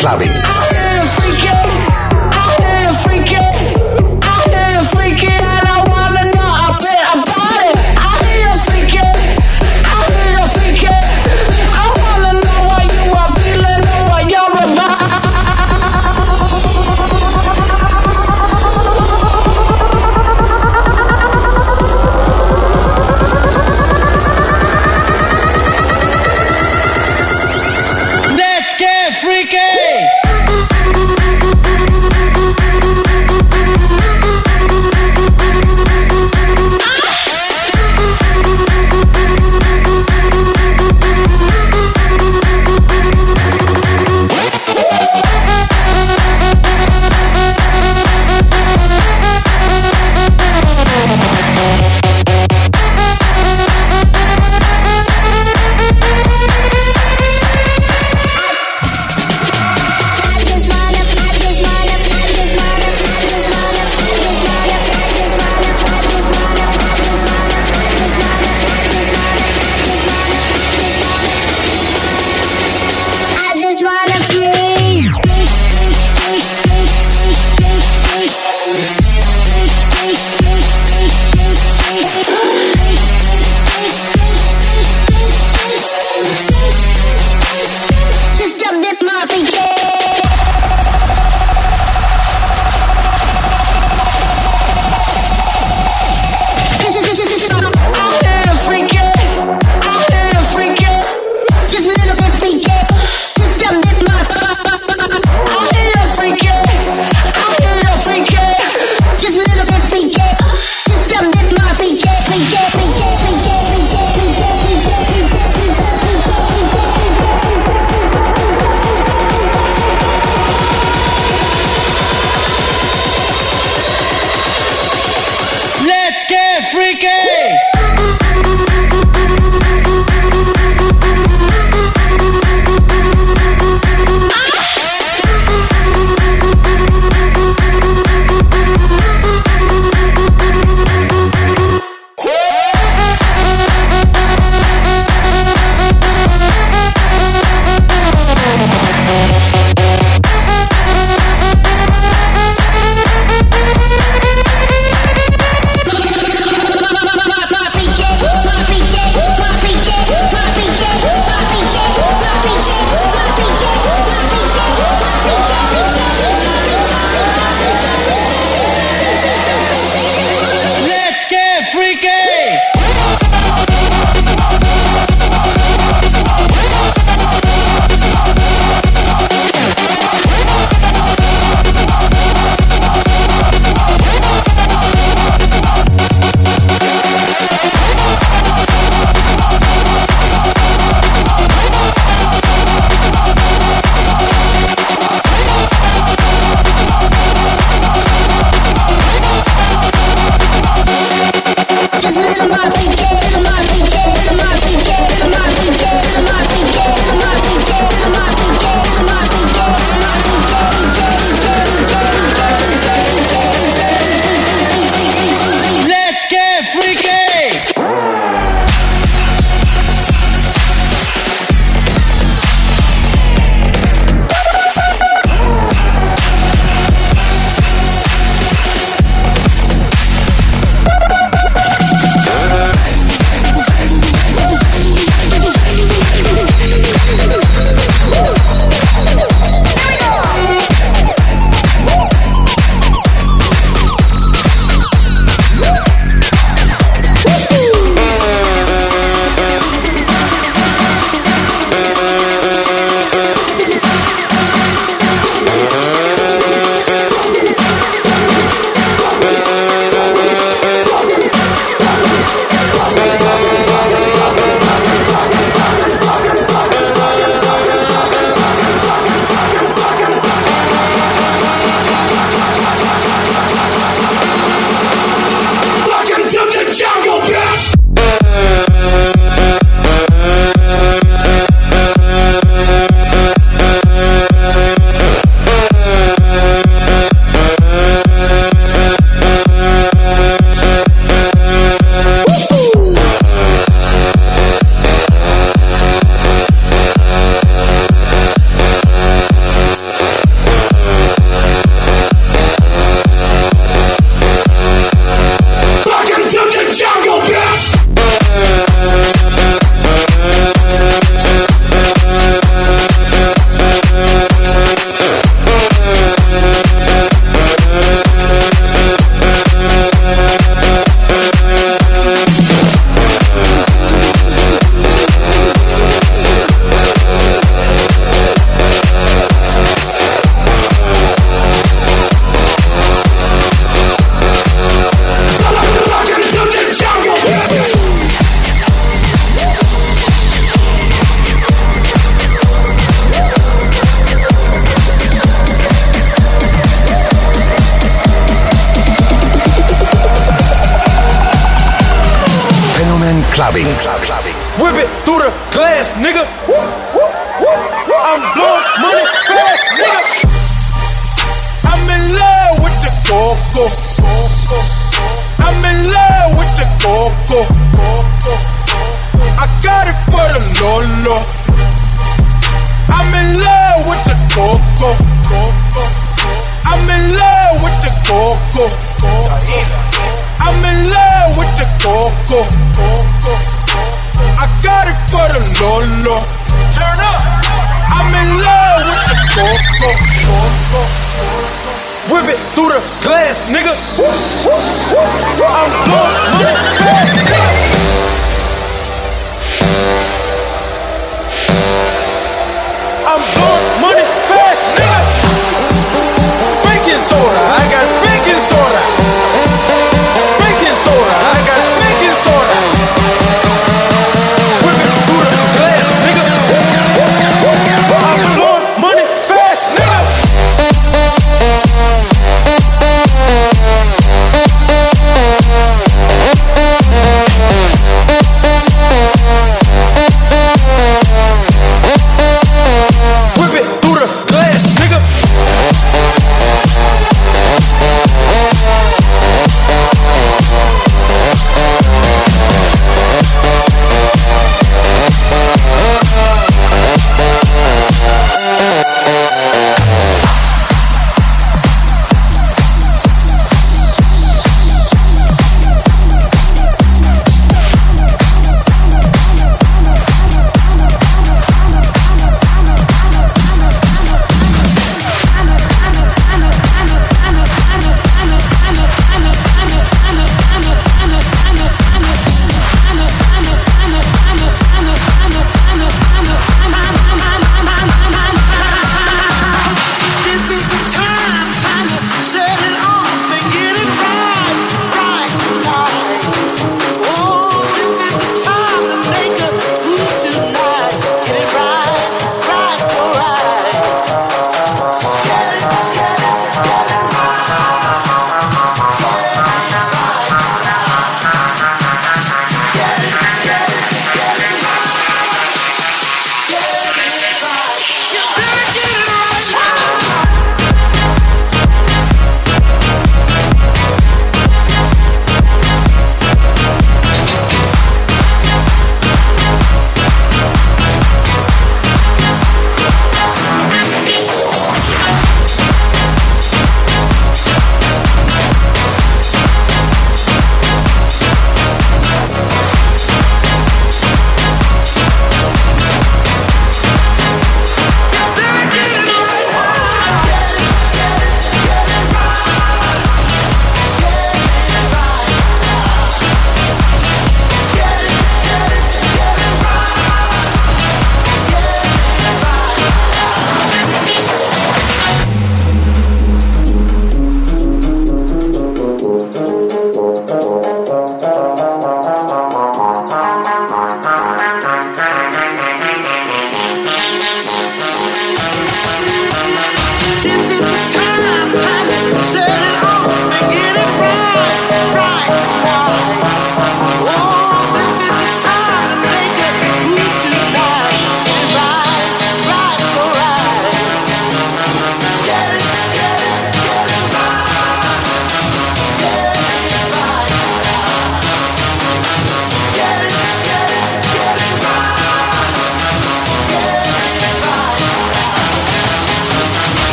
Claudia. Lolo. I'm in love with the coco. I'm in love with the coco. I'm in love with the coco. I got it for the lolo. Turn up. I'm in love with the coco. Whip it through the glass, nigga. I'm blowing I'm blowing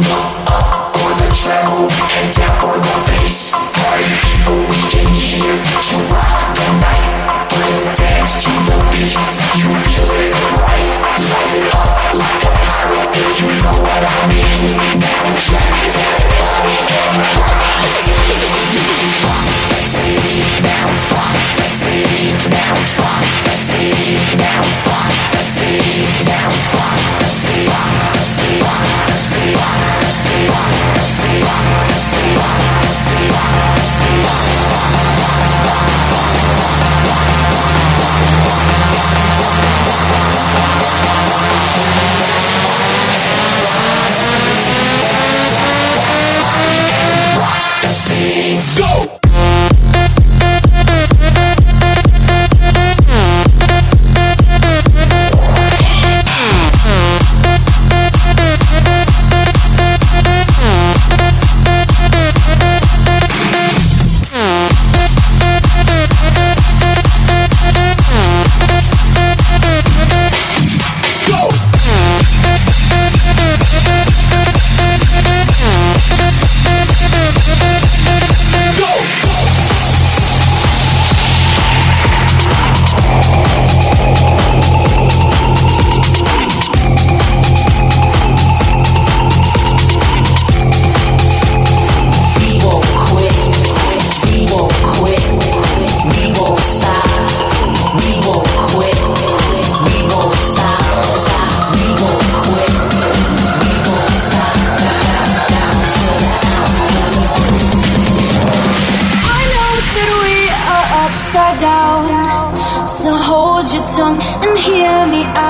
Bye. song and hear me out.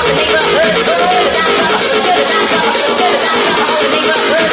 neighborhood, good, good, Get it, good, good, get it, good, good, good, good, good,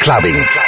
Clubbing.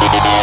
Money.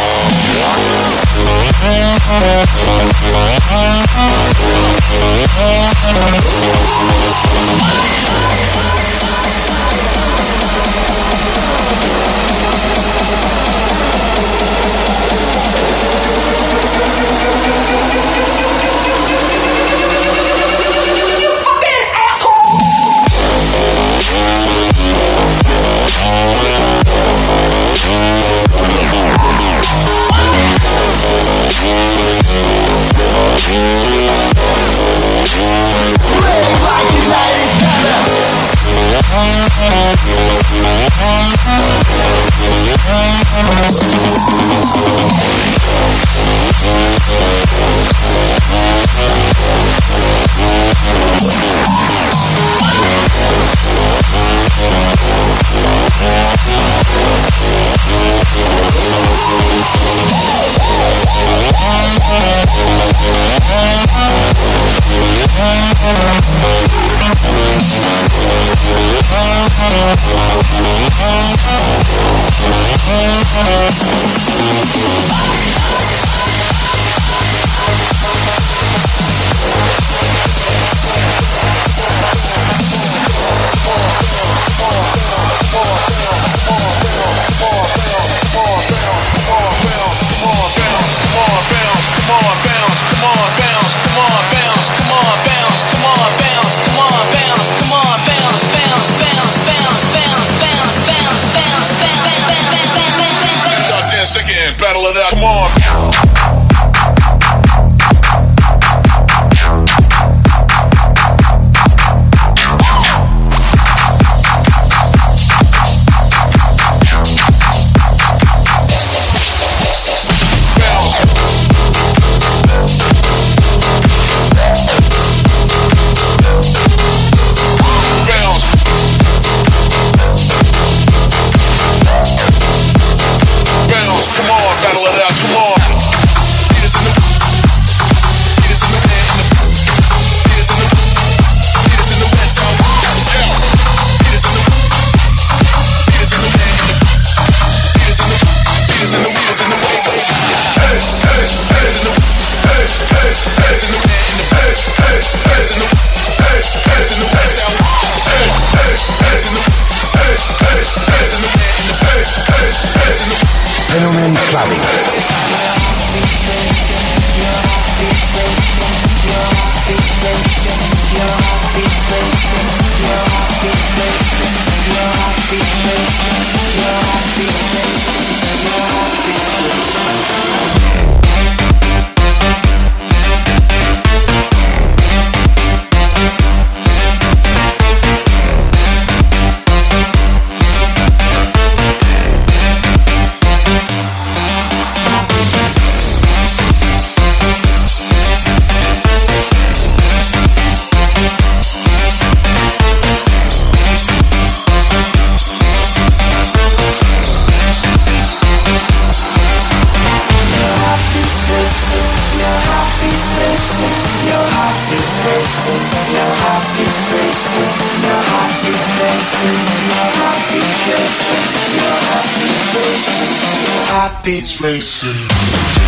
heart beats racing.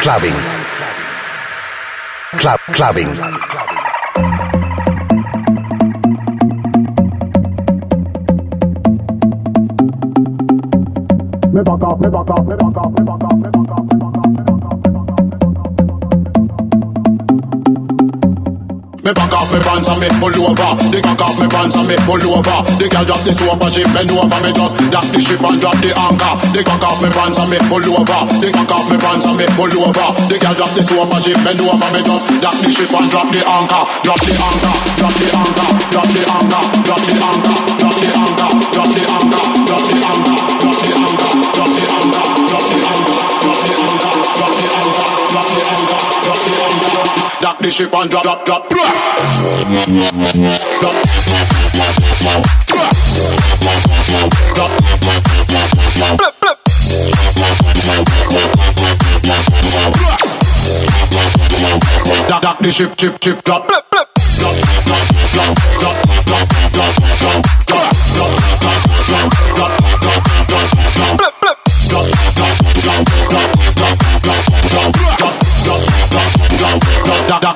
Clubbing. Club clubbing. Me back off, me back off, me back off, me back off, Me back off me pants and me pull over. The cock off me pants and me pull over. The girl drop the soap and she bend over. Me just drop the ship and drop the anchor. The cock off me pants and me pull over. The cock off me pants and me pull over. The girl drop the soap and she bend over. Me just drop the ship and drop the anchor. Drop the anchor. Drop the anchor. Drop the anchor. Drop the anchor. Drop the anchor. Drop the anchor. Drop This ship on drop, drop, drop, drop. drop. drop. Chip, chip, drop, blip, blip. drop, drop, drop, drop.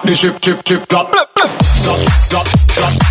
the ship, chip, chip, drop, drop, drop, drop.